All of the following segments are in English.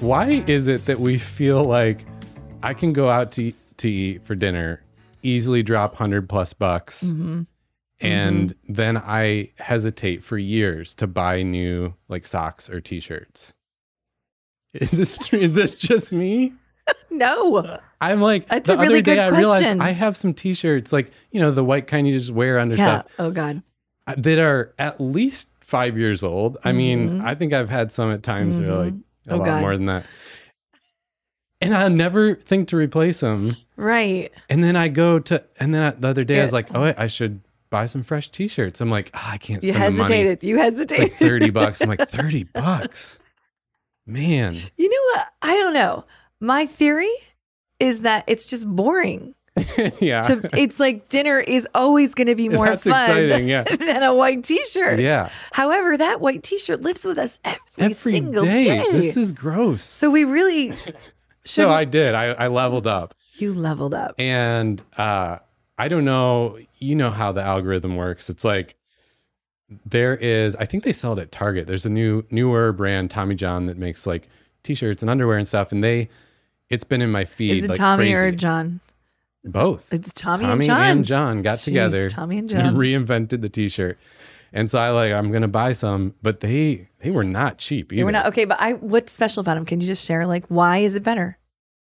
Why is it that we feel like I can go out to, to eat for dinner, easily drop 100 plus bucks, Mm-hmm. and then I hesitate for years to buy new like socks or t shirts? Is this? Is this just me? No. I'm like That's the a really other day good I realized question. I have some t-shirts like you know the white kind you just wear under Yeah. stuff Oh God. uh, that are at least five years old. I mean, Mhm. I think I've had some at times that are like a Oh, lot God. more than that. And I never think to replace them. Right. And then I go to, and then I, the other day I was like, oh, I should buy some fresh t-shirts. I'm like, oh, I can't You spend the money. hesitated. You hesitated. like 30 bucks. I'm like, 30 bucks. Man. you know what? I don't know. My theory is that it's just boring. yeah. To, it's like dinner is always going to be more That's fun exciting, yeah. than a white t-shirt. yeah. However, that white t-shirt lives with us every, Every single day. day. This is gross. so we really. So I did. I, I leveled up. you leveled up. And uh, I don't know, you know how the algorithm works. It's like there is, I think they sell it at Target. There's a new newer brand, Tommy John, that makes like t-shirts and underwear and stuff. And they, it's been in my feed Is it like Tommy crazy. or John? Both. It's Tommy, and John. Tommy and John. got Jeez, together. Tommy and and John. reinvented the t-shirt. And so I like, I'm gonna buy some, but they they were not cheap either. We're not okay, but I what's special about them? Can you just share like why is it better?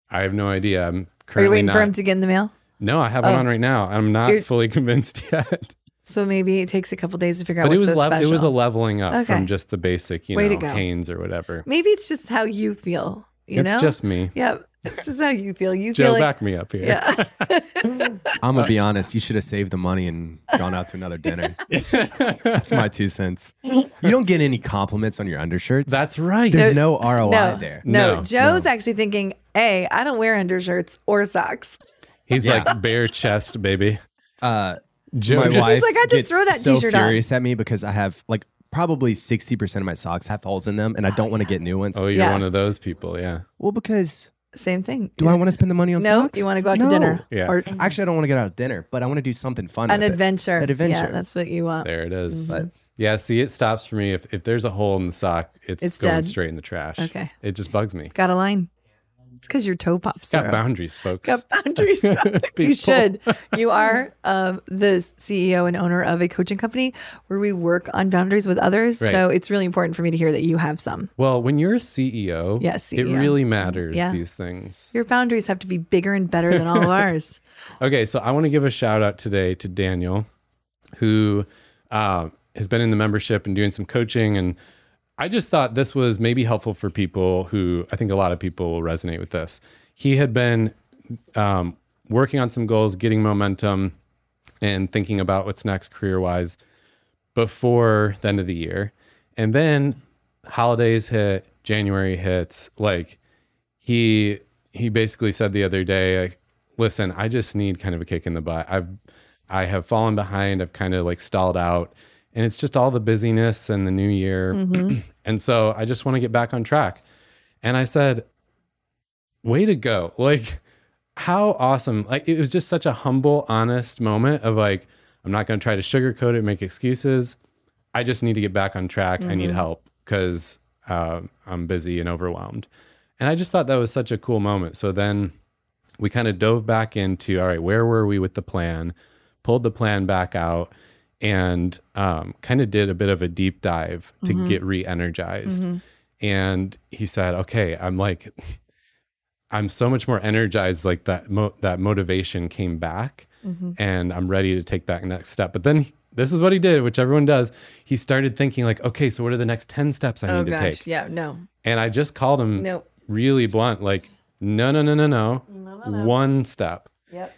I have no idea. I'm currently Are you waiting not. for him to get in the mail? no, I have one Oh. on right now. I'm not You're- fully convinced yet. So maybe it takes a couple days to figure out but it was so it was a leveling up Okay. from just the basic, you Way know. Hanes or whatever. maybe it's just how you feel. You it's know? just me. yeah, it's just how you feel. You Joe, feel like back me up here. yeah. I'm gonna be honest. You should have saved the money and gone out to another dinner. That's my two cents. You don't get any compliments on your undershirts. That's right. There's no ROI no, there. no, No, Joe's actually thinking, "Hey, I don't wear undershirts or socks." He's Yeah. like bare chest, baby. Uh, Joe my just, wife like, I just gets throw that so t-shirt on. furious at me because I have like probably 60% of my socks have holes in them and I don't want to get new ones. Oh, you're Yeah. one of those people, yeah. Well, because Same thing. do I want to spend the money on No, socks? you want to go out to dinner Yeah. or Actually, I don't want to get out to dinner, but I want to do something fun. an with it. adventure. An adventure. Yeah, that's what you want. There it is. Mm-hmm. But Yeah, see, it stops for me if, if there's a hole in the sock, it's, It's going dead. straight in the trash. Okay. It just bugs me. Got a line. It's because your toe pops Got through. boundaries, folks. Got boundaries. you should. You are um, the CEO and owner of a coaching company where we work on boundaries with others. Right. So it's really important for me to hear that you have some. Well, when you're a CEO, Yes, it really matters, Yeah. these things. Your boundaries have to be bigger and better than all of ours. Okay, so I want to give a shout out today to Daniel, who uh, has been in the membership and doing some coaching. And I just thought this was maybe helpful for people who I think a lot of people will resonate with this. He had been um, working on some goals, getting momentum, and thinking about what's next career wise before the end of the year. And then holidays hit, January hits, like he he basically said the other day, like, listen, I just need kind of a kick in the butt. I've I have fallen behind. I've kind of like stalled out. And it's just all the busyness and the new year. and so I just want to get back on track. And I said, way to go. Like, how awesome. Like, it was just such a humble, honest moment of like, I'm not going to try to sugarcoat it, make excuses. I just need to get back on track. I need help because uh, I'm busy and overwhelmed. And I just thought that was such a cool moment. So then we kind of dove back into all right, where were we with the plan? Pulled the plan back out and um, kind of did a bit of a deep dive to mm-hmm. get re energized. Mm-hmm. And he said, okay, I'm like, I'm so much more energized. Like that, mo- that motivation came back mm-hmm. and I'm ready to take that next step. But then this is what he did, which everyone does. He started thinking like, okay, so what are the next 10 steps I oh, need to gosh. take? Yeah, no. And I just called him No. really blunt, like, no, no, no, no, no. One step. Yep.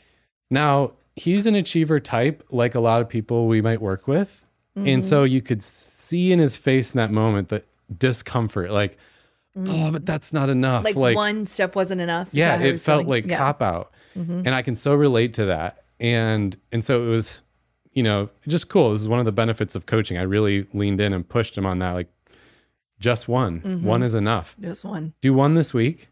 Now, he's an achiever type, like a lot of people we might work with. And so mm-hmm. you could see in his face in that moment the discomfort, like, oh, but mm-hmm. that's not enough. Like, one step wasn't enough. Is yeah, that it felt feeling? like Yeah. cop out. Mm-hmm. And I can so relate to that. And and so it was, you know, just cool. This is one of the benefits of coaching. I really leaned in and pushed him on that. Like, just one. Mm-hmm. One is enough Just one. do one this week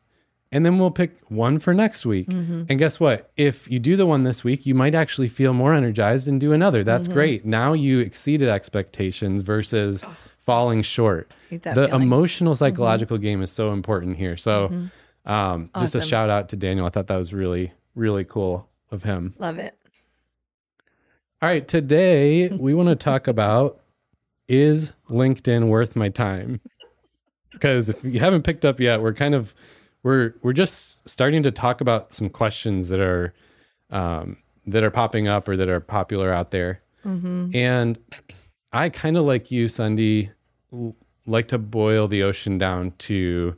and then we'll pick one for next week. Mm-hmm. And guess what? If you do the one this week, you might actually feel more energized and do another. That's mm-hmm. great. Now you exceeded expectations versus falling short. The feeling. emotional mm-hmm. psychological game is so important here. So, um, just a shout out to Daniel. I thought that was really, really cool of him. Love it. All right, today we want to talk about is LinkedIn worth my time? Because if you haven't picked up yet, we're kind of we're we're just starting to talk about some questions that are um, that are popping up or that are popular out there. And I kind of like you, Sunday, like to boil the ocean down to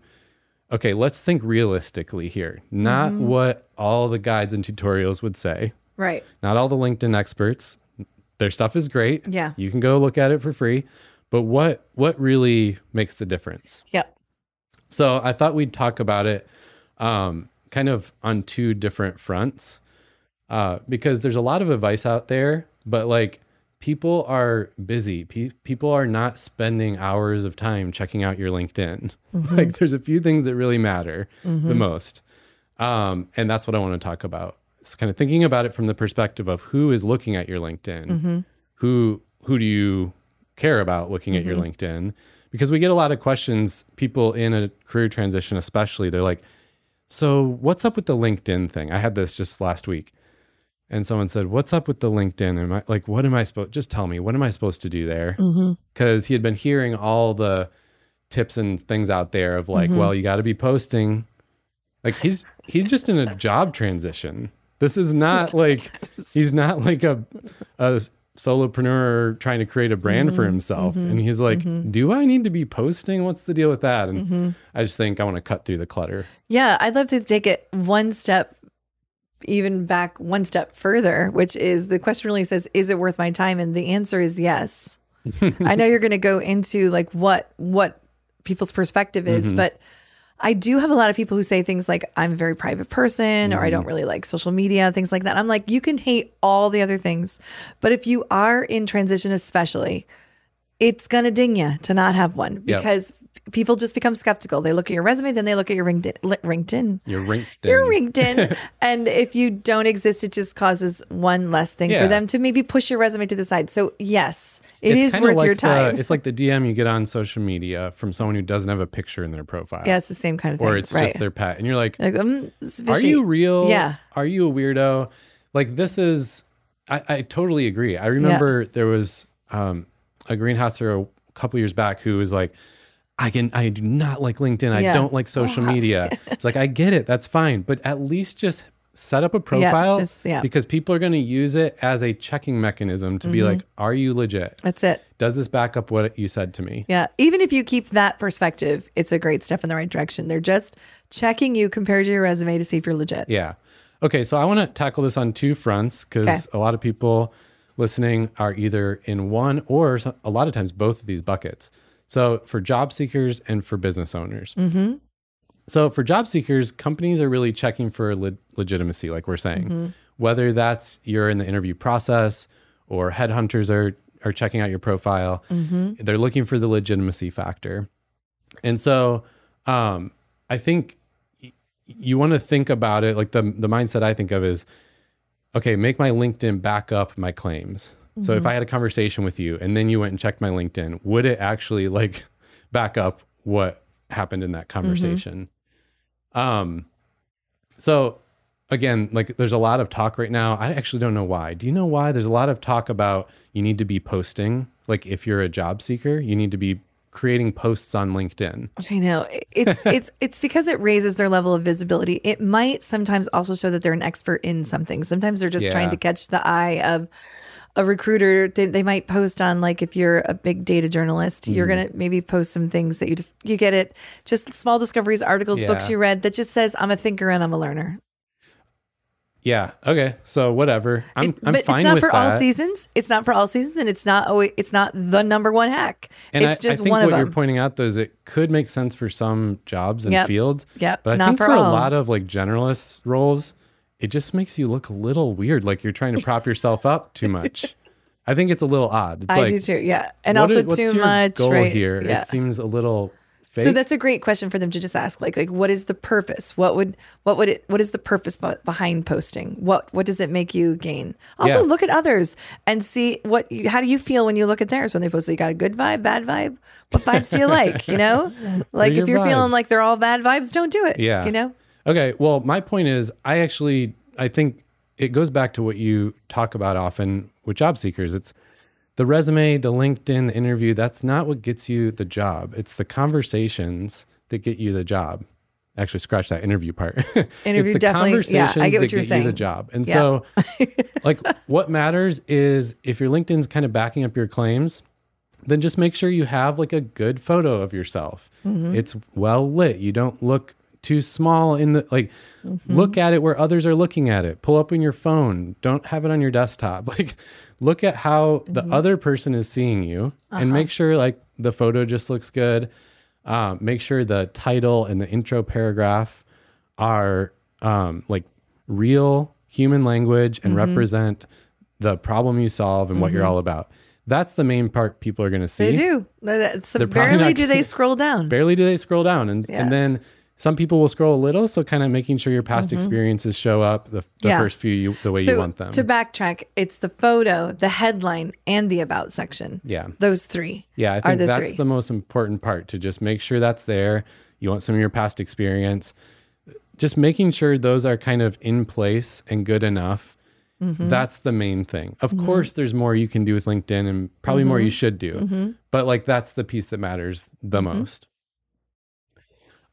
okay, let's think realistically here, not what all the guides and tutorials would say Right. not all the LinkedIn experts. Their stuff is great. Yeah. You can go look at it for free. But what what really makes the difference? Yep. So I thought we'd talk about it um, kind of on two different fronts uh, because there's a lot of advice out there, but like people are busy. Pe- people are not spending hours of time checking out your LinkedIn. Like there's a few things that really matter the most. Um, and that's what I want to talk about. It's kind of thinking about it from the perspective of who is looking at your LinkedIn. Who who do you care about looking at your LinkedIn? Because we get a lot of questions, people in a career transition especially, they're like, "So, what's up with the LinkedIn thing?" I had this just last week. And someone said, "What's up with the LinkedIn?" Am I like, "What am I supposed just tell me, what am I supposed to do there?" Mm-hmm. Cuz he had been hearing all the tips and things out there of like, mm-hmm. well, you got to be posting. Like he's he's just in a job transition. This is not like he's not like a a solopreneur trying to create a brand for mm-hmm. himself. Mm-hmm. And he's like, mm-hmm. "Do I need to be posting? What's the deal with that?" And I just think I want to cut through the clutter. Yeah, I'd love to take it one step, even back one step further, which is the question really says, "Is it worth my time?" And the answer is yes. I know you're going to go into like what what people's perspective is, but I do have a lot of people who say things like, "I'm a very private person," or "I don't mm-hmm. really like social media," things like that. I'm like, you can hate all the other things, but if you are in transition, especially, it's gonna ding you to not have one Yep. People just become skeptical. They look at your resume, then they look at your LinkedIn. li- LinkedIn. Your LinkedIn. Your LinkedIn. and if you don't exist, it just causes one less thing Yeah. for them to maybe push your resume to the side. So yes, it It's is worth like your the- time. it's like the DM you get on social media from someone who doesn't have a picture in their profile. yeah, it's the same kind of thing. Or it's right. just their pet. And you're like, like, um, are you real? Yeah. Are you a weirdo? Like this is, I, I totally agree. I remember there was um, a greenhouser a couple years back who was like, I can, I do not like LinkedIn. I Yeah. don't like social media. it's like, I get it. That's fine. But at least just set up a profile just- yeah. because people are going to use it as a checking mechanism to be Mm-hmm. like, are you legit? That's it. Does this back up what you said to me? Yeah. Even if you keep that perspective, it's a great step in the right direction. They're just checking you compared to your resume to see if you're legit. Yeah. Okay, so I want to tackle this on two fronts because Okay. a lot of people listening are either in one or a lot of times both of these buckets. So for job seekers and for business owners. Mm-hmm. So for job seekers, companies are really checking for le- legitimacy, like we're saying, whether that's you're in the interview process or headhunters are are checking out your profile. They're looking for the legitimacy factor. And so um, I think y- you want to think about it like the the mindset I think of is okay, make my LinkedIn back up my claims. So if I had a conversation with you and then you went and checked my LinkedIn, would it actually like back up what happened in that conversation? Um so again, like there's a lot of talk right now. I actually don't know why. Do you know why? There's a lot of talk about you need to be posting. Like if you're a job seeker, you need to be creating posts on LinkedIn. I know it's it's it's because it raises their level of visibility. It might sometimes also show that they're an expert in something. Sometimes they're just Yeah. trying to catch the eye of a recruiter. They, they might post on like if you're a big data journalist, you're Mm-hmm. gonna maybe post some things that you just you get it, just small discoveries, articles, books you read that just says I'm a thinker and I'm a learner. Yeah. Okay. So whatever. I'm It- I'm but fine it's not for that. all seasons. It's not for all seasons, and it's not always. It's not the number one hack. And it's I, just I think one what of you're them. pointing out though is it could make sense for some jobs and Yep. fields. yeah But I not think for for, a lot of like generalist roles, it just makes you look a little weird, like you're trying to prop yourself up too much. I think it's a little odd. It's I like, do too. Yeah, and also is- too much. goal right? here? Yeah. It seems a little fake. So that's a great question for them to just ask. Like, like, what is the purpose? What would, what would it, what is the purpose behind posting? What, what does it make you gain? Also, Yeah. look at others and see what, you, how do you feel when you look at theirs when they post? You got a good vibe, bad vibe. What vibes do you like? You know, like if you're feeling like they're all bad vibes, don't do it. Yeah. you know. Okay. Well, my point is, I actually, I think it goes back to what you talk about often with job seekers. It's the resume, the LinkedIn, the interview. That's not what gets you the job. It's the conversations that get you the job. Actually, scratch that interview part. Interview the definitely- yeah, I get what you're get You the job. And Yeah. so, like, what matters is if your LinkedIn's kind of backing up your claims, then just make sure you have like a good photo of yourself. Mm-hmm. It's well lit. You don't look too small in the like Mm-hmm. look at it where others are looking at it. Pull up in your phone. Don't have it on your desktop. Like look at how the Mm-hmm. other person is seeing you Uh-huh. and make sure like the photo just looks good. Um, make sure the title and the intro paragraph are um, like real human language and Mm-hmm. represent the problem you solve and what you're all about. That's the main part people are going to see. They do. So barely do they scroll down. Barely do they scroll down, and Yeah. and then some people will scroll a little. So kind of making sure your past experiences show up the, the Mm-hmm. Yeah. first few you, the way so you want them. to backtrack, it's the photo, the headline, and the about section. yeah, Those three. yeah. I think the that's three. the most important part to just make sure that's there. You want some of your past experience. Just making sure those are kind of in place and good enough. Mm-hmm. That's the main thing. Of course, there's more you can do with LinkedIn and probably more Mm-hmm. you should do. But like that's the piece that matters the Mm-hmm. most.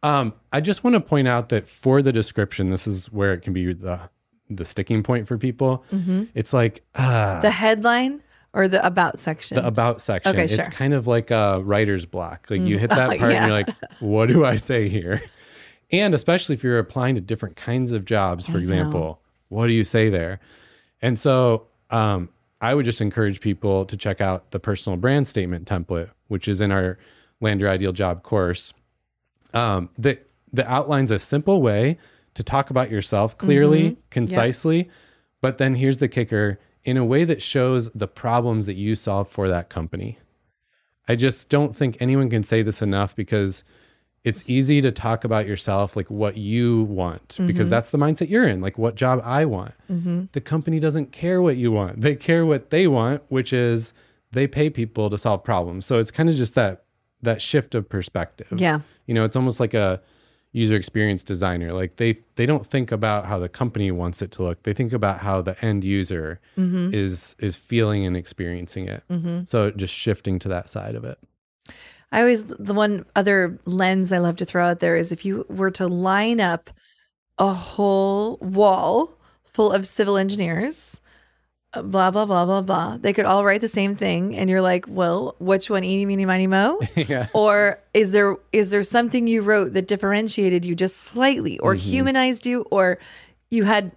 Um, I just want to point out that for the description, this is where it can be the the sticking point for people. It's like uh, The headline or the about section. the about section. Okay, It's sure. Mm. kind of like a writer's block. Like you hit that part yeah. and you're like, what do I say here? And especially if you're applying to different kinds of jobs, for example, what do you say there? And so um, I would just encourage people to check out the personal brand statement template, which is in our Land Your Ideal Job course. Um, that that outlines a simple way to talk about yourself clearly, mm-hmm. concisely, but then here's the kicker in a way that shows the problems that you solve for that company. I just don't think anyone can say this enough because it's easy to talk about yourself like what you want because mm-hmm. that's the mindset you're in, like what job I want. Mm-hmm. The company doesn't care what you want. They care what they want, which is they pay people to solve problems. So it's kind of just that that shift of perspective. Yeah. You know, it's almost like a user experience designer. Like they they don't think about how the company wants it to look. They think about how the end user mm-hmm. is is feeling and experiencing it. Mm-hmm. So just shifting to that side of it. I always the one other lens I love to throw out there is if you were to line up a whole wall full of civil engineers, blah blah blah blah blah, they could all write the same thing, and you're like, well, which one, eeny meeny miny mo? yeah. or is there is there something you wrote that differentiated you just slightly, or humanized you, or you had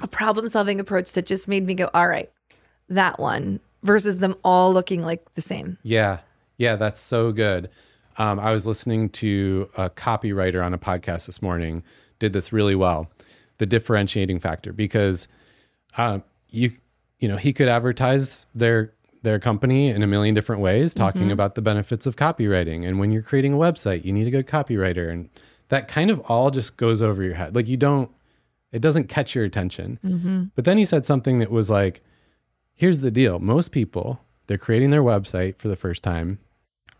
a problem solving approach that just made me go, all right, that one, versus them all looking like the same. Yeah. Yeah, that's so good. Um, I was listening to a copywriter on a podcast this morning, did this really well. The differentiating factor, because um, you you know he could advertise their their company in a million different ways, mm-hmm. talking about the benefits of copywriting. And when you're creating a website, you need a good copywriter, and that kind of all just goes over your head. Like you don't, it doesn't catch your attention. Mm-hmm. But then he said something that was like, here's the deal. Most people they're creating their website for the first time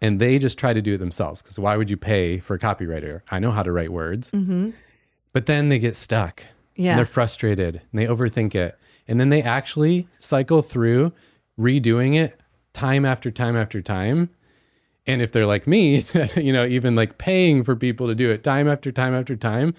and they just try to do it themselves. Because why would you pay for a copywriter? I know how to write words. Mm-hmm. But then they get stuck. Yeah. and they're frustrated and they overthink it and then they actually cycle through redoing it time after time after time and if they're like me you know even like paying for people to do it time after time after time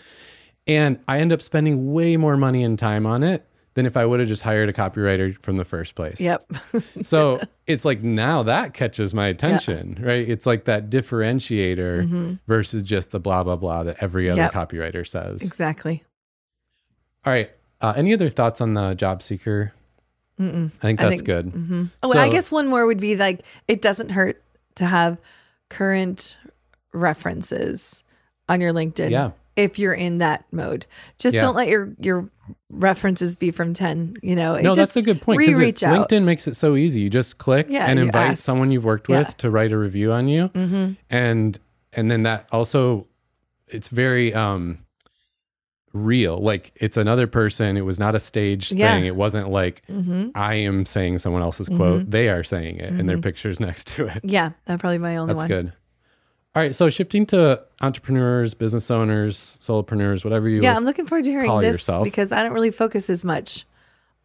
and i end up spending way more money and time on it than if i would have just hired a copywriter from the first place Yep. so it's like now that catches my attention, right? It's like that differentiator versus just the blah, blah, blah that every other Mm-hmm. Yep. copywriter says. exactly. All right. Uh, any other thoughts on the job seeker? I think I that's think- good. Oh, I guess one more would be like it doesn't hurt to have current references on your LinkedIn. Yeah. If you're in that mode, just Yeah. don't let your your references be from ten. You know, It No, just that's a good point. Re-reach out. LinkedIn makes it so easy. You just click Yeah, and invite ask. someone you've worked with Yeah. Mm-hmm. to write a review on you. And and then that also it's very um real like it's another person it was not a staged Yeah. thing it wasn't like Mm-hmm. i am saying someone else's quote mm-hmm. they are saying it and their mm-hmm. pictures next to it Yeah, that's probably my only one. that's one. good all right so shifting to entrepreneurs business owners solopreneurs whatever you Yeah, I'm looking forward to hearing this yourself. because I don't really focus as much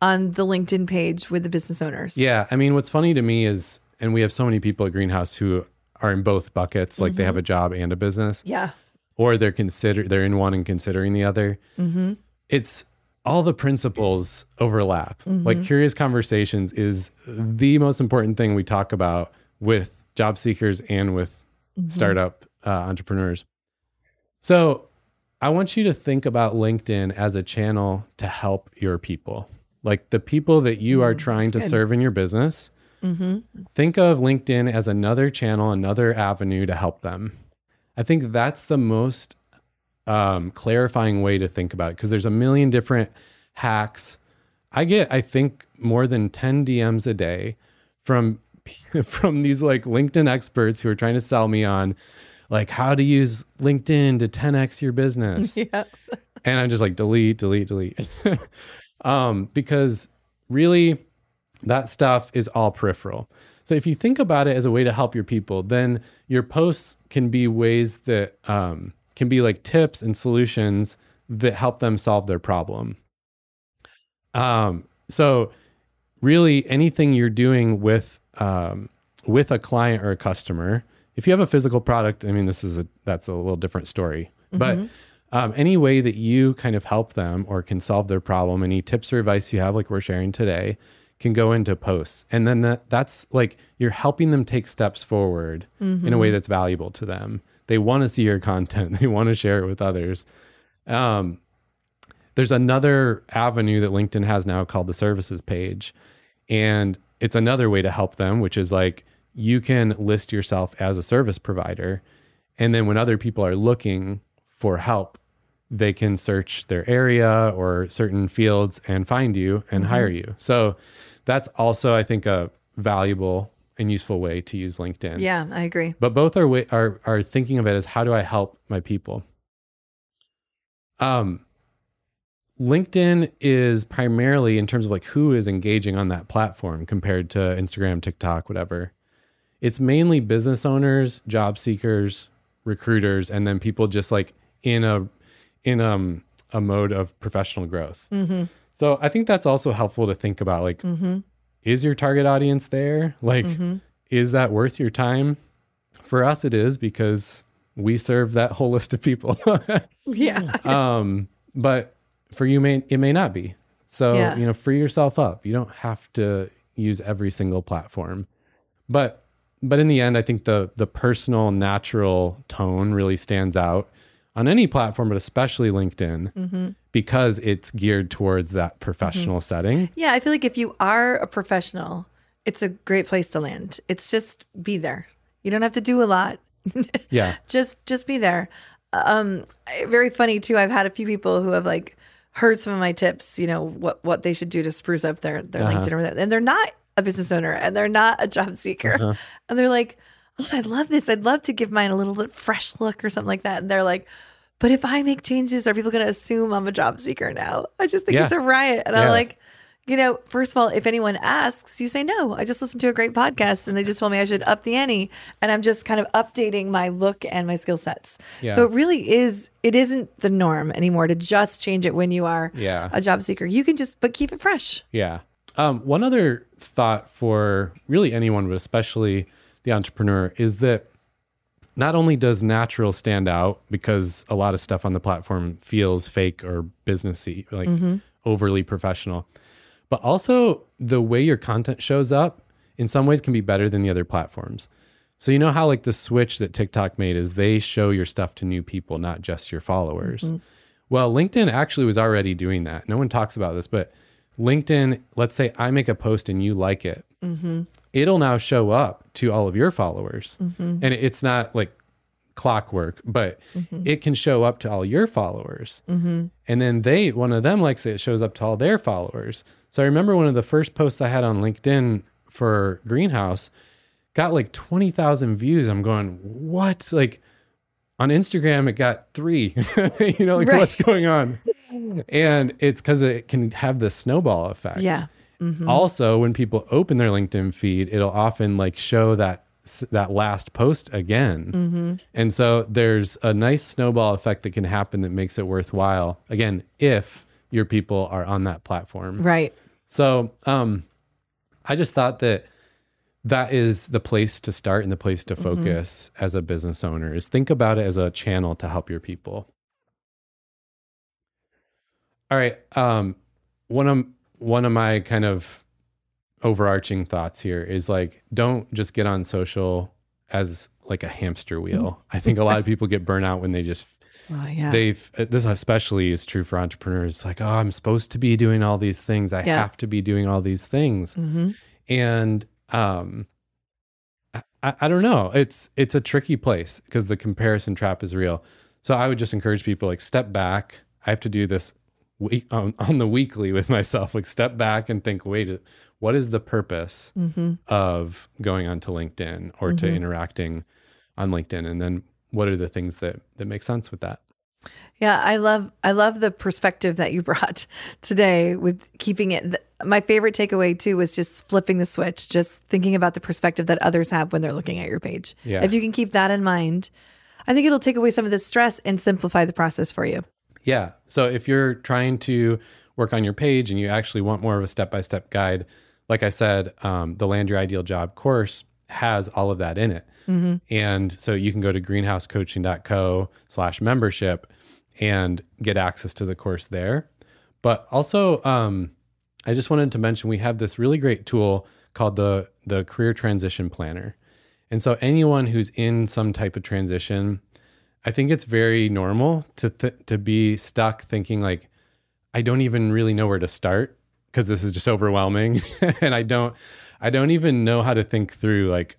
on the LinkedIn page with the business owners. Yeah, I mean, what's funny to me is, and we have so many people at Greenhouse who are in both buckets, like they mm-hmm. have a job and a business, Yeah. Or they're consider they're in one and considering the other. Mm-hmm. It's all the principles overlap. Like curious conversations is the most important thing we talk about with job seekers and with startup uh, entrepreneurs. So I want you to think about LinkedIn as a channel to help your people, like the people that you are trying to good. serve in your business. Think of LinkedIn as another channel, another avenue to help them. I think that's the most um, clarifying way to think about it because there's a million different hacks. I get, I think, more than 10 DMs a day from from these like LinkedIn experts who are trying to sell me on like how to use LinkedIn to 10x your business. Yeah. and I'm just like delete, delete, delete. um, because really that stuff is all peripheral. So if you think about it as a way to help your people, then your posts can be ways that um, can be like tips and solutions that help them solve their problem. Um, so really anything you're doing with um, with a client or a customer, if you have a physical product, I mean, this is a that's a little different story. But um, any way that you kind of help them or can solve their problem, any tips or advice you have, like we're sharing today, can go into posts, and then that that's like you're helping them take steps forward in a way that's valuable to them. They want to see your content. They want to share it with others. Um, there's another avenue that LinkedIn has now called the services page. And it's another way to help them, which is like you can list yourself as a service provider. And then when other people are looking for help, they can search their area or certain fields and find you and hire you. So that's also, I think, a valuable and useful way to use LinkedIn Yeah, I agree. but both are are are thinking of it as how do I help my people. Um, LinkedIn is primarily in terms of like who is engaging on that platform compared to Instagram, TikTok, whatever. It's mainly business owners, job seekers, recruiters, and then people just like in a in um a mode of professional growth. Mm-hmm. So I think that's also helpful to think about like Mm-hmm. is your target audience there? Like Mm-hmm. is that worth your time? For us, it is because we serve that whole list of people. Yeah. um, but for you, may it may not be. So Yeah. you know, free yourself up. You don't have to use every single platform. But but in the end, I think the the personal, natural tone really stands out on any platform, but especially LinkedIn, Mm-hmm. because it's geared towards that professional setting. Yeah, I feel like if you are a professional, it's a great place to land. It's just be there. You don't have to do a lot. Yeah. just just be there. Um very funny too. I've had a few people who have like heard some of my tips, you know, what what they should do to spruce up their their Uh-huh. LinkedIn or whatever. And they're not a business owner and they're not a job seeker. Uh-huh. And they're like, "Oh, I love this. I'd love to give mine a little bit fresh look or something like that." And they're like, "But if I make changes, are people going to assume I'm a job seeker now?" I just think Yeah. it's a riot. And Yeah. I'm like, you know, first of all, if anyone asks, you say no. I just listened to a great podcast and they just told me I should up the ante. And I'm just kind of updating my look and my skill sets. Yeah. So it really is, it isn't the norm anymore to just change it when you are Yeah. a job seeker. You can just, but keep it fresh. Yeah. Um, one other thought for really anyone, but especially the entrepreneur, is that not only does natural stand out because a lot of stuff on the platform feels fake or businessy, like mm-hmm. overly professional, but also the way your content shows up in some ways can be better than the other platforms. So you know how like the switch that TikTok made is they show your stuff to new people, not just your followers. Mm-hmm. Well, LinkedIn actually was already doing that. No one talks about this, but LinkedIn, let's say I make a post and you like it, mm-hmm. It'll now show up to all of your followers. Mm-hmm. And it's not like clockwork, but mm-hmm. it can show up to all your followers. Mm-hmm. And then they, one of them likes it, it shows up to all their followers. So I remember one of the first posts I had on LinkedIn for Greenhouse got like 20,000 views. I'm going, what? Like, on Instagram, it got three. you know, like Right. what's going on? And it's because it can have the snowball effect. Yeah. Mm-hmm. Also, when people open their LinkedIn feed, it'll often like show that that last post again. Mm-hmm. And so there's a nice snowball effect that can happen that makes it worthwhile. Again, if your people are on that platform. Right. So, um, I just thought that that is the place to start and the place to focus as a business owner is think about it as a channel to help your people. All right. Um, one of one of my kind of overarching thoughts here is like don't just get on social as like a hamster wheel. I think a lot of people get burnt out when they just Well, yeah. they've uh, this especially is true for entrepreneurs. Like oh i'm supposed to be doing all these things. I Yeah. have to be doing all these things. Hmm and um I I don't know. It's it's a tricky place because the comparison trap is real. So i would just encourage people like step back. I have to do this week on, on the weekly with myself like step back and think wait what is the purpose hmm of going onto linkedin or to interacting on linkedin and then what are the things that that make sense with that Yeah, I love I love the perspective that you brought today with keeping it. th- My favorite takeaway too was just flipping the switch, just thinking about the perspective that others have when they're looking at your page. Yeah. If you can keep that in mind, I think it'll take away some of the stress and simplify the process for you. Yeah. So if you're trying to work on your page and you actually want more of a step by step guide, like I said, um, the Land Your Ideal Job course has all of that in it. And so you can go to greenhousecoaching.co slash membership and get access to the course there. But also, um, I just wanted to mention we have this really great tool called the the Career Transition Planner. And so anyone who's in some type of transition, I think it's very normal to th- to be stuck thinking like I don't even really know where to start because this is just overwhelming and I don't I don't even know how to think through like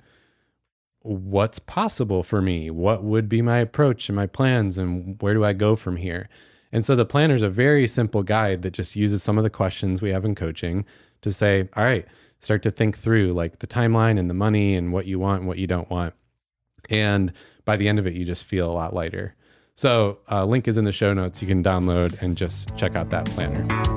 what's possible for me? What would be my approach and my plans and where do I go from here? And so the planner is a very simple guide that just uses some of the questions we have in coaching to say all right start to think through like the timeline and the money and what you want and what you don't want and by the end of it you just feel a lot lighter. So uh, link is in the show notes. You can download and just check out that planner